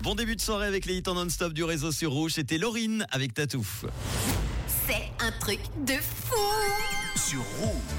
Bon début de soirée avec les hits en non-stop du réseau sur Rouge. C'était Laurine avec Tatouf. C'est un truc de fou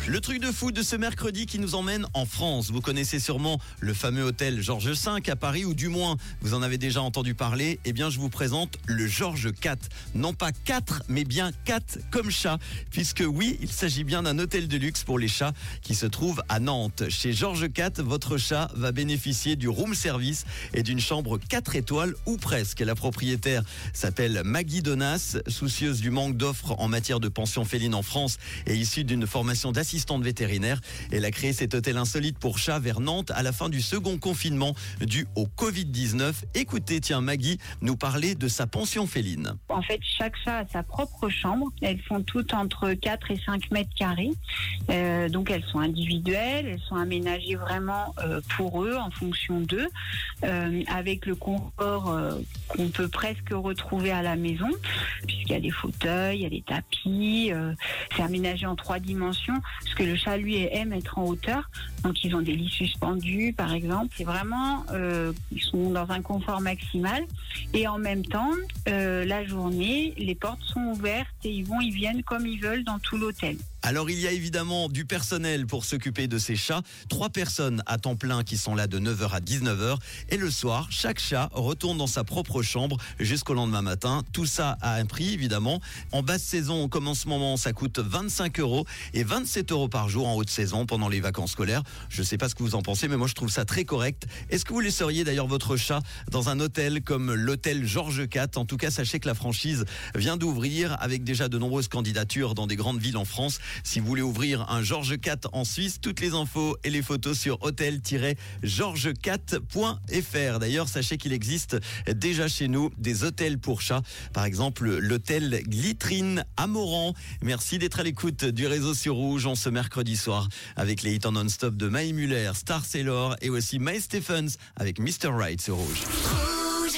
Le truc de fou de ce mercredi qui nous emmène en France. Vous connaissez sûrement le fameux hôtel Georges V à Paris, ou du moins vous en avez déjà entendu parler. Eh bien, je vous présente le Georges IV. Non pas 4, mais bien 4 comme chat. Puisque oui, il s'agit bien d'un hôtel de luxe pour les chats qui se trouve à Nantes. Chez Georges IV, votre chat va bénéficier du room service et d'une chambre 4 étoiles ou presque. La propriétaire s'appelle Maggie Donas, soucieuse du manque d'offres en matière de pension féline en France et issue d'une formation d'assistante vétérinaire. Elle a créé cet hôtel insolite pour chats vers Nantes à la fin du second confinement dû au Covid-19. Écoutez, tiens, Maggie nous parler de sa pension féline. En fait, chaque chat a sa propre chambre. Elles font toutes entre 4 et 5 mètres carrés. Euh, donc elles sont individuelles, elles sont aménagées vraiment euh, pour eux, en fonction d'eux, euh, avec le confort qu'on peut presque retrouver à la maison, puisqu'il y a des fauteuils, il y a des tapis, c'est aménagé en trois dimensions, parce que le chat, lui, aime être en hauteur. Donc, ils ont des lits suspendus, par exemple. C'est vraiment, euh, ils sont dans un confort maximal. Et en même temps, euh, la journée, les portes sont ouvertes et ils vont, ils viennent comme ils veulent dans tout l'hôtel. Alors il y a évidemment du personnel pour s'occuper de ces chats, trois personnes à temps plein qui sont là de 9h à 19h et le soir, chaque chat retourne dans sa propre chambre jusqu'au lendemain matin. Tout ça a un prix évidemment. En basse saison, comme en ce moment, ça coûte 25 euros et 27 euros par jour en haute saison pendant les vacances scolaires. Je sais pas ce que vous en pensez, mais moi je trouve ça très correct. Est-ce que vous laisseriez d'ailleurs votre chat dans un hôtel comme l'hôtel Georges IV En tout cas, sachez que la franchise vient d'ouvrir avec déjà de nombreuses candidatures dans des grandes villes en France. Si vous voulez ouvrir un Georges IV en Suisse, toutes les infos et les photos sur hôtel-georges4.fr. D'ailleurs, sachez qu'il existe déjà chez nous des hôtels pour chats. Par exemple, l'hôtel Glitrine à Moran. Merci d'être à l'écoute du réseau sur Rouge en ce mercredi soir avec les hits en non-stop de Maï Muller, Star Sailor et aussi May Stephens avec Mr. Right sur Rouge.